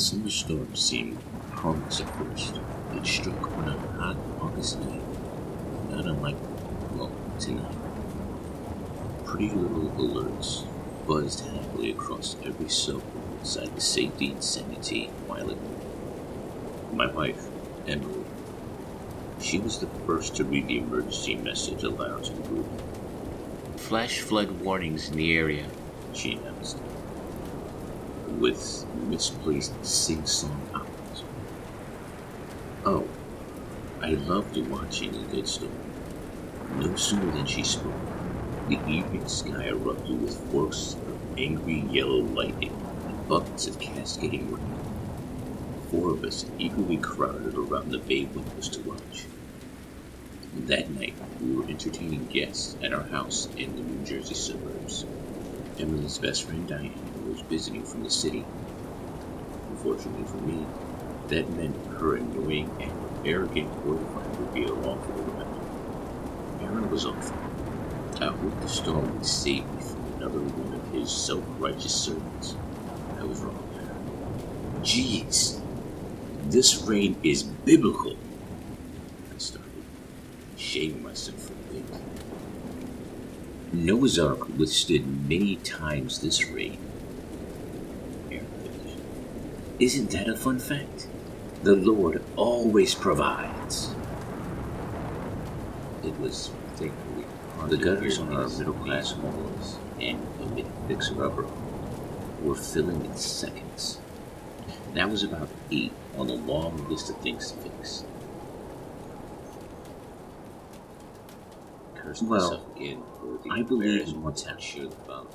summer storm seemed harmless at first, it struck on a hot August night, not unlike, well, tonight. Pretty little alerts buzzed happily across every cell inside the safety and sanity of Violet. My wife, Emily, she was the first to read the emergency message aloud to the group. Flash flood warnings in the area. She announced, with misplaced sing-song optimism. Oh, I loved to watching a good storm. No sooner than she spoke, the evening sky erupted with forks of angry yellow lightning and buckets of cascading rain. Four of us eagerly crowded around the bay windows to watch. That night, we were entertaining guests at our house in the New Jersey suburbs. Emily's best friend Diane was visiting from the city. Unfortunately for me, that meant her annoying and arrogant boyfriend would be along for the ride. Aaron was off. I hoped the storm would save me from another one of his self-righteous sermons. I was wrong. Jeez, this rain is biblical. I started, shaming myself for the. Noah's Ark withstood many times this rain. Isn't that a fun fact? The Lord always provides. It was thankfully the gutters on our middle class walls and a fixer upper were filling in seconds. That was about eight on the long list of things to fix. Well, again for the I believe in should have found.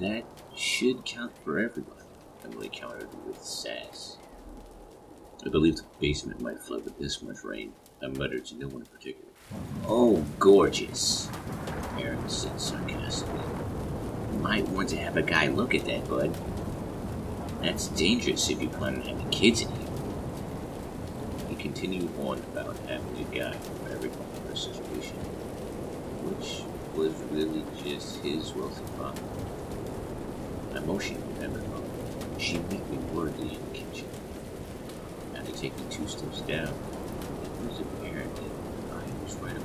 That should count for everybody, Emily countered with sass. I believe the basement might flood with this much rain, I muttered to no one in particular. Oh, gorgeous, Aaron said sarcastically. You might want to have a guy look at that, bud. That's dangerous if you plan on having kids in here. He continued on about having a guy for every particular situation, which was really just his wealthy father. I motioned with Emma. She met me worriedly in the kitchen. After taking two steps down, it was apparent that I was right up.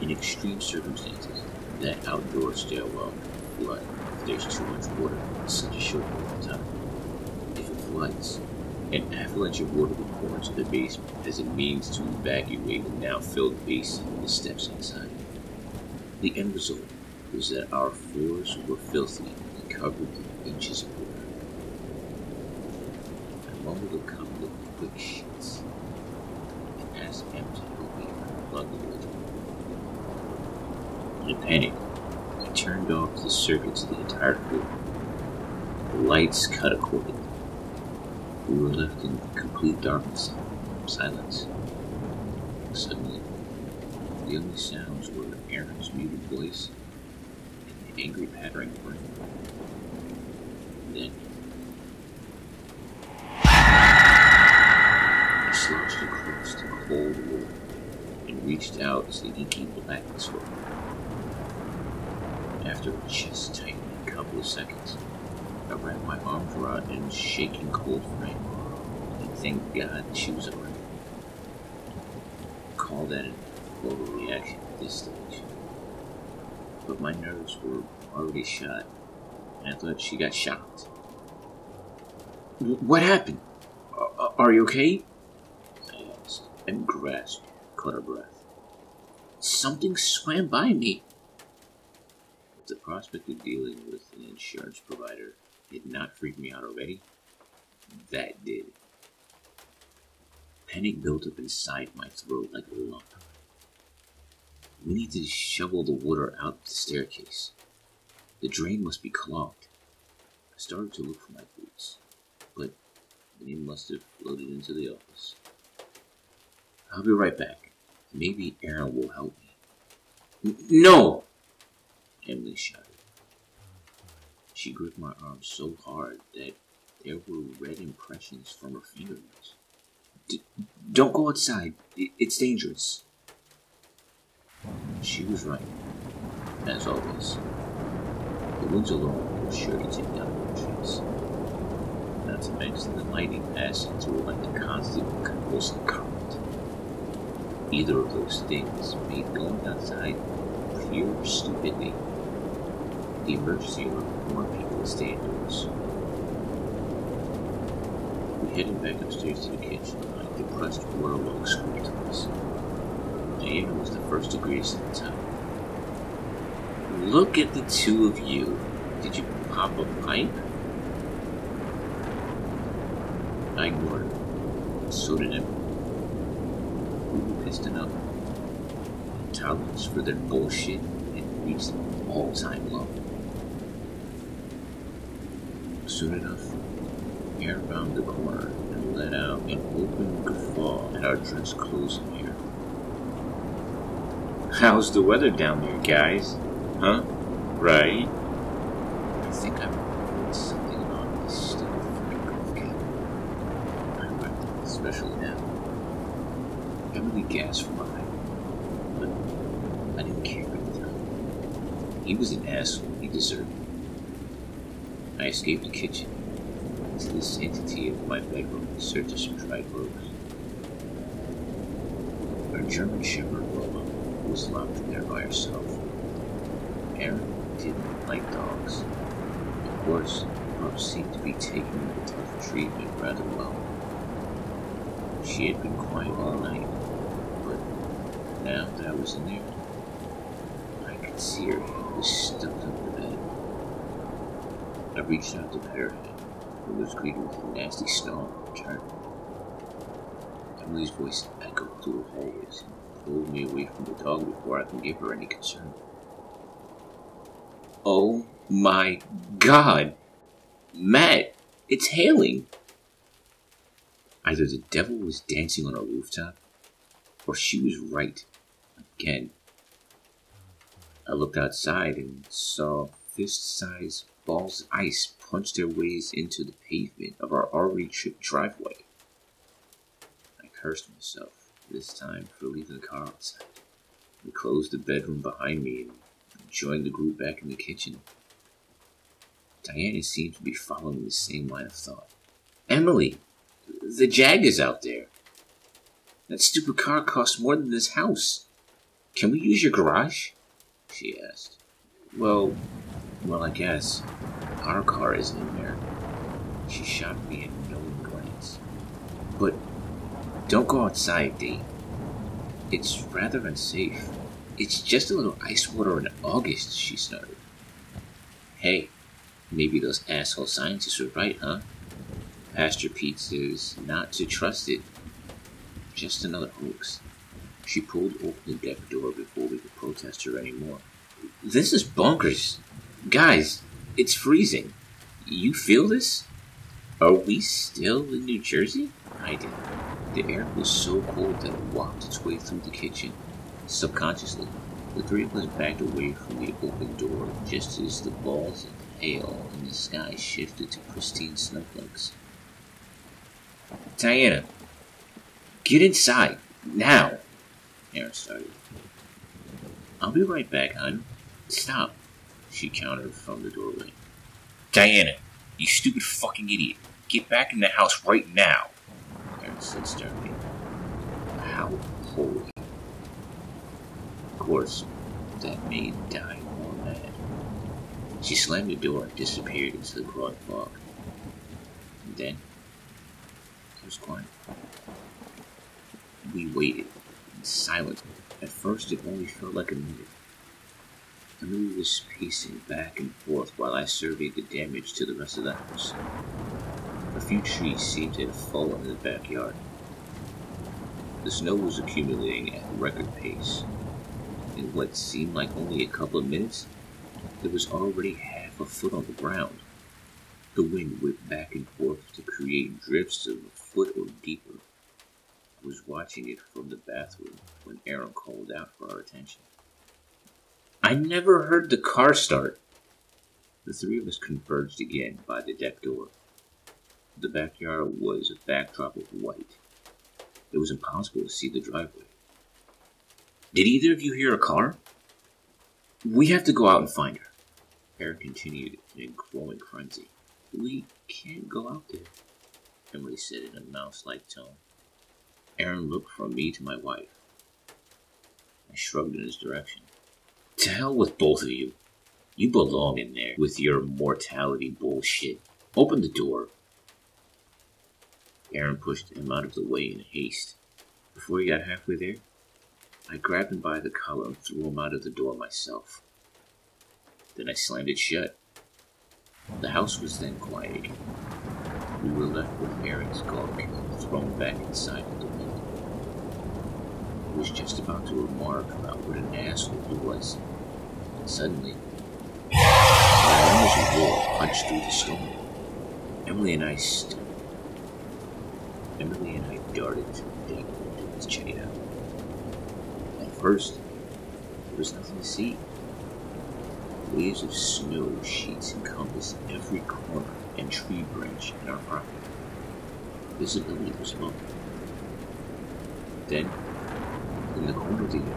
In extreme circumstances, that outdoor stairwell can flood if there's too much water in such a short period of time. If it floods, an avalanche of water would pour into the basement as a means to evacuate the now filled basin and the steps inside. The end result was that our floors were filthy and covered with inches of water. I mumbled a couple of quick shits and asked Em to help me unplug the water. In a panic, I turned off the circuits of the entire floor. The lights cut accordingly. We were left in complete darkness, and silence. Suddenly, the only sounds were Aaron's muted voice and the angry pattering of rain. Then, I slouched across the cold water and reached out as the inky blackness for After a chest tightening couple of seconds, I wrapped my arms around Em's shaking cold frame and thank God she was alright. Call that an overreaction at this stage. But my nerves were already shot, and I thought she got shocked. What happened? Are, are you okay? I asked, and grasped, caught her breath. Something swam by me. The prospect of dealing with an insurance provider did not freak me out already, that did. Panic built up inside my throat like a lump. We need to shovel the water out the staircase. The drain must be clogged. I started to look for my boots, but they must have floated into the office. I'll be right back. Maybe Aaron will help me. N- no! Emily shouted. She gripped my arm so hard that there were red impressions from her fingernails. D- don't go outside. It's dangerous. She was right, as always. The winds alone were sure to take down the trees. flames and the lightning passing through like a constant convulsing current. Either of those things made going outside pure stupidity. The emergency room warned people to stay indoors. We headed back upstairs to the kitchen, like depressed warlocks screamed to us. Diana was the first to greet us at the time. Look at the two of you. Did you pop a pipe? I ignored her. So did Emily. We were pissed enough. Tolerance for their bullshit had reached an all-time low. Soon enough, air round the corner and let out an open guffaw at our dress closing here. How's the weather down there, guys? Huh? Right? I think I read something about this stupid fucking golf cap. I it, especially now. Emily gasped for mine, but I didn't care at the time. He was an asshole. He deserved it. I escaped the kitchen to the sanctity of my bedroom in search of some dry clothes. Our German Shepherd Lola was locked in there by herself. Aaron didn't like dogs. Of course, pups seemed to be taking the tough treatment rather well. She had been quiet all night, but now that I was in there, I could see her head was stuffed under the bed. I reached out to pet her head, but was greeted with a nasty snarl in return. Emily's voice echoed through the hallways and pulled me away from the dog before I could give her any concern. Oh my god! Matt, it's hailing! Either the devil was dancing on a rooftop, or she was right again. I looked outside and saw fist sized balls of ice punch their ways into the pavement of our already chipped driveway. I cursed myself, this time for leaving the car outside. I closed the bedroom behind me and joined the group back in the kitchen. Diana seemed to be following the same line of thought. Emily, the Jag is out there. That stupid car costs more than this house. Can we use your garage? She asked. Well, well, I guess. Our car isn't in there. She shot me a knowing glance. But don't go outside, Dee. It's rather unsafe. It's just a little ice water in August, she snuttered. Hey, maybe those asshole scientists were right, huh? Pastor Pete says not to trust it. Just another hoax. She pulled open the deck door before we could protest her anymore. This is bonkers. Guys, it's freezing. You feel this? Are we still in New Jersey? I did. The air was so cold that it walked its way through the kitchen. Subconsciously, the three of us backed away from the open door just as the balls of hail in the sky shifted to pristine snowflakes. Diana, get inside, now! Aaron started. I'll be right back, hon. Stop, she countered from the doorway. Diana, you stupid fucking idiot. Get back in the house right now, Aaron said sternly. How holy. Of course, that made Di more mad. She slammed the door and disappeared into the broad fog. And then, it was quiet. We waited in silence. At first, it only felt like a minute. Emily was pacing back and forth while I surveyed the damage to the rest of the house. A few trees seemed to have fallen in the backyard. The snow was accumulating at a record pace. In what seemed like only a couple of minutes, there was already half a foot on the ground. The wind whipped back and forth to create drifts of a foot or deeper. I was watching it from the bathroom when Aaron called out for our attention. I never heard the car start. The three of us converged again by the deck door. The backyard was a backdrop of white. It was impossible to see the driveway. Did either of you hear a car? We have to go out and find her. Aaron continued in a growing frenzy. We can't go out there. Emily said in a mouse like tone. Aaron looked from me to my wife. I shrugged in his direction. To hell with both of you. You belong in there with your mortality bullshit. Open the door. Aaron pushed him out of the way in haste. Before he got halfway there, I grabbed him by the collar and threw him out of the door myself. Then I slammed it shut. The house was then quiet again. We were left with Aaron's gawk thrown back inside the window. Was just about to remark about what an asshole he was. Suddenly, my arms roar punched through the storm. Emily and I stood. Emily and I darted to the deck check it out. At first, there was nothing to see. Waves of snow sheets encompassed every corner and tree branch in our property. Visibility was low. Then, in the corner of the yard,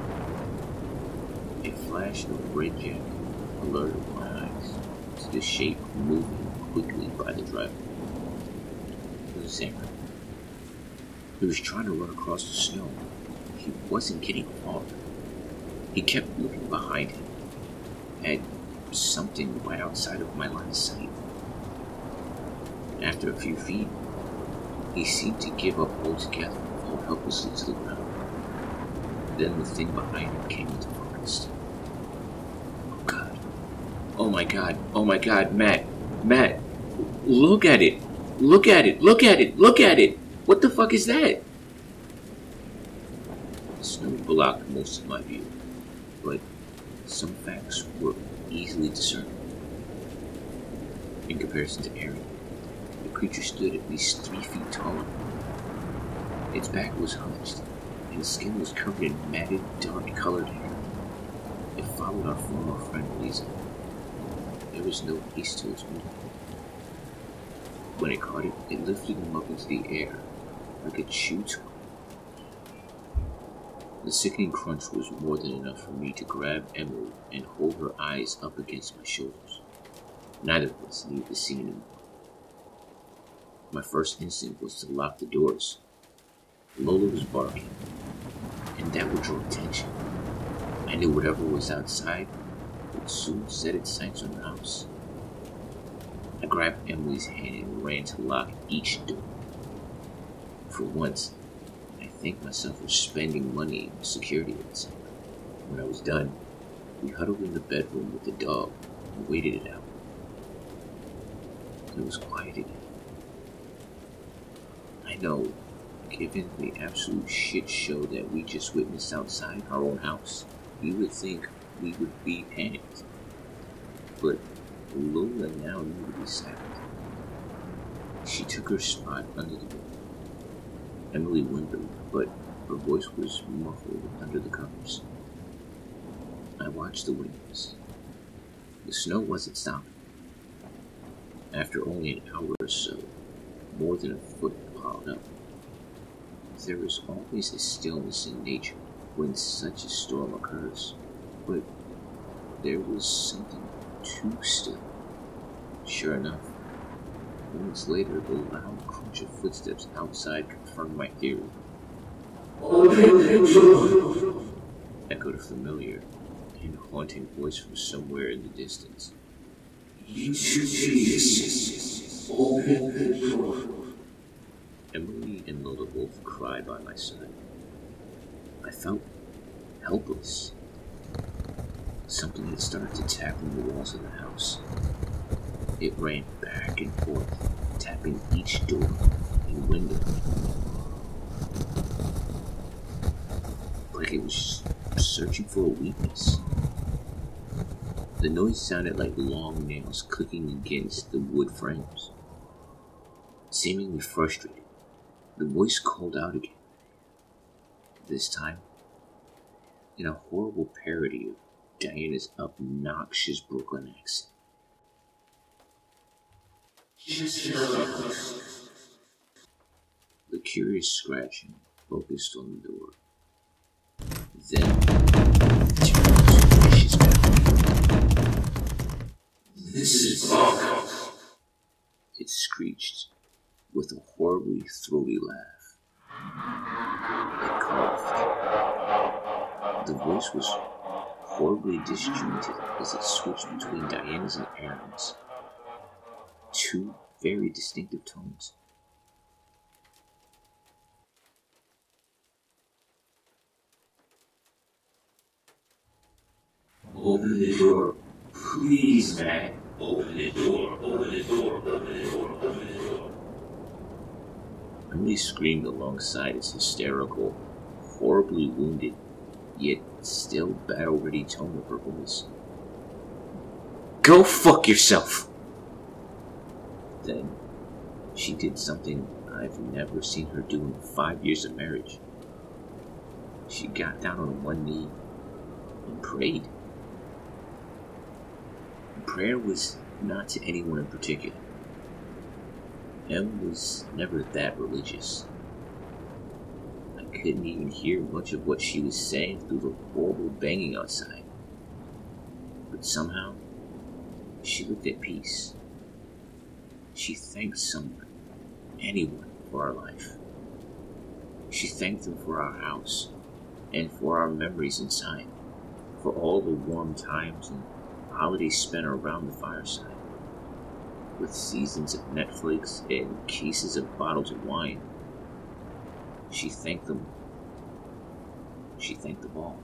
a flash of red jacket alerted my eyes to the shape moving quickly by the driveway. It was Aaron. He was trying to run across the snow. He wasn't getting far. He kept looking behind him at something right outside of my line of sight. After a few feet, he seemed to give up altogether and fall helplessly to the ground. Then the thing behind him came into focus. Oh god. Oh my god. Oh my god, Matt. Matt. Look at it. Look at it. Look at it. Look at it. What the fuck is that? Snow blocked most of my view, but some facts were easily discernible. In comparison to Aaron, the creature stood at least three feet taller. Its back was hunched, its skin was covered in matted, dark-colored hair. It followed our former friend Lisa. There was no haste to its movement. When it caught it, it lifted him up into the air like a chew toy. The sickening crunch was more than enough for me to grab Emily and hold her eyes up against my shoulders. Neither of us needed to see anymore. My first instinct was to lock the doors. Lola was barking, and that would draw attention. I knew whatever was outside would soon set its sights on the house. I grabbed Emily's hand and ran to lock each door. For once, I thanked myself for spending money on security outside. When I was done, we huddled in the bedroom with the dog and waited it out. It was quiet again. I know, given the absolute shit show that we just witnessed outside our own house, you would think we would be panicked. But Lola now knew to be silent. She took her spot under the bed. Emily whined, but her voice was muffled under the covers. I watched the windows. The snow wasn't stopping. After only an hour or so, more than a foot piled up. There is always a stillness in nature when such a storm occurs, but there was something too still. Sure enough, moments later, the loud crunch of footsteps outside confirmed my theory. Echoed a familiar and haunting voice from somewhere in the distance. Emily and Lola both cried by my side. I felt helpless. Something had started to tap on the walls of the house. It ran back and forth, tapping each door and window. Like it was searching for a weakness. The noise sounded like long nails clicking against the wood frames. Seemingly frustrated, the voice called out again. This time, in a horrible parody of Diana's obnoxious Brooklyn accent. The curious scratching focused on the door. Then, pushes back. This is It screeched, with a horribly throaty laugh. It coughed. The voice was horribly disjointed as it switched between Diana's and Aaron's. Two very distinctive tones. Open the door. Please, Mac. Open the door. Open the door. Open the door. Open the door. Emily screamed alongside his hysterical, horribly wounded, yet still battle ready tone of her voice. Go fuck yourself! Then she did something I've never seen her do in five years of marriage. She got down on one knee and prayed. Prayer was not to anyone in particular. Em was never that religious. I couldn't even hear much of what she was saying through the horrible banging outside. But somehow, she looked at peace. She thanked someone, anyone, for our life. She thanked them for our house and for our memories inside, for all the warm times and holidays spent around the fireside with seasons of Netflix and cases of bottles of wine. She thanked them. She thanked them all.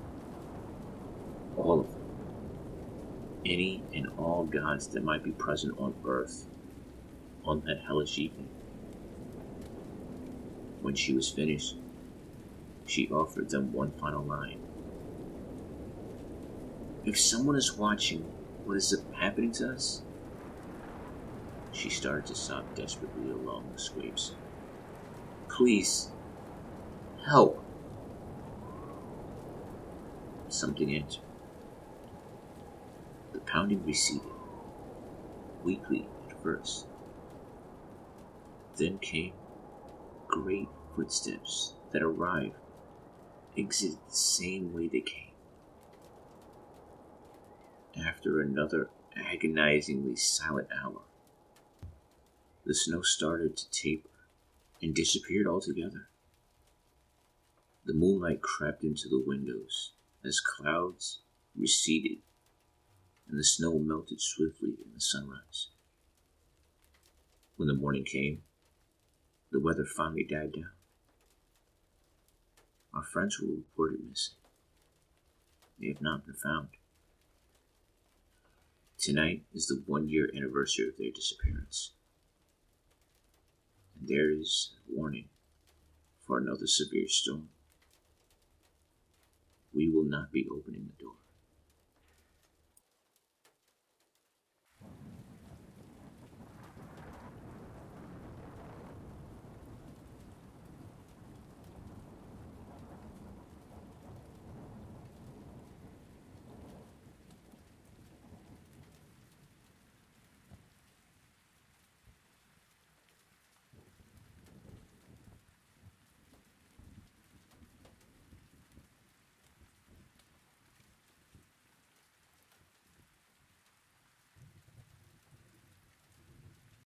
All of them. Any and all gods that might be present on earth on that hellish evening. When she was finished, she offered them one final line. If someone is watching what is happening to us, she started to sob desperately along the scrapes. Please, help. Something answered. The pounding receded, weakly at first. Then came great footsteps that arrived, exited the same way they came. After another agonizingly silent hour, the snow started to taper and disappeared altogether. The moonlight crept into the windows as clouds receded and the snow melted swiftly in the sunrise. When the morning came, the weather finally died down. Our friends were reported missing. They have not been found. Tonight is the one year anniversary of their disappearance. There is warning for another severe storm. We will not be opening the door.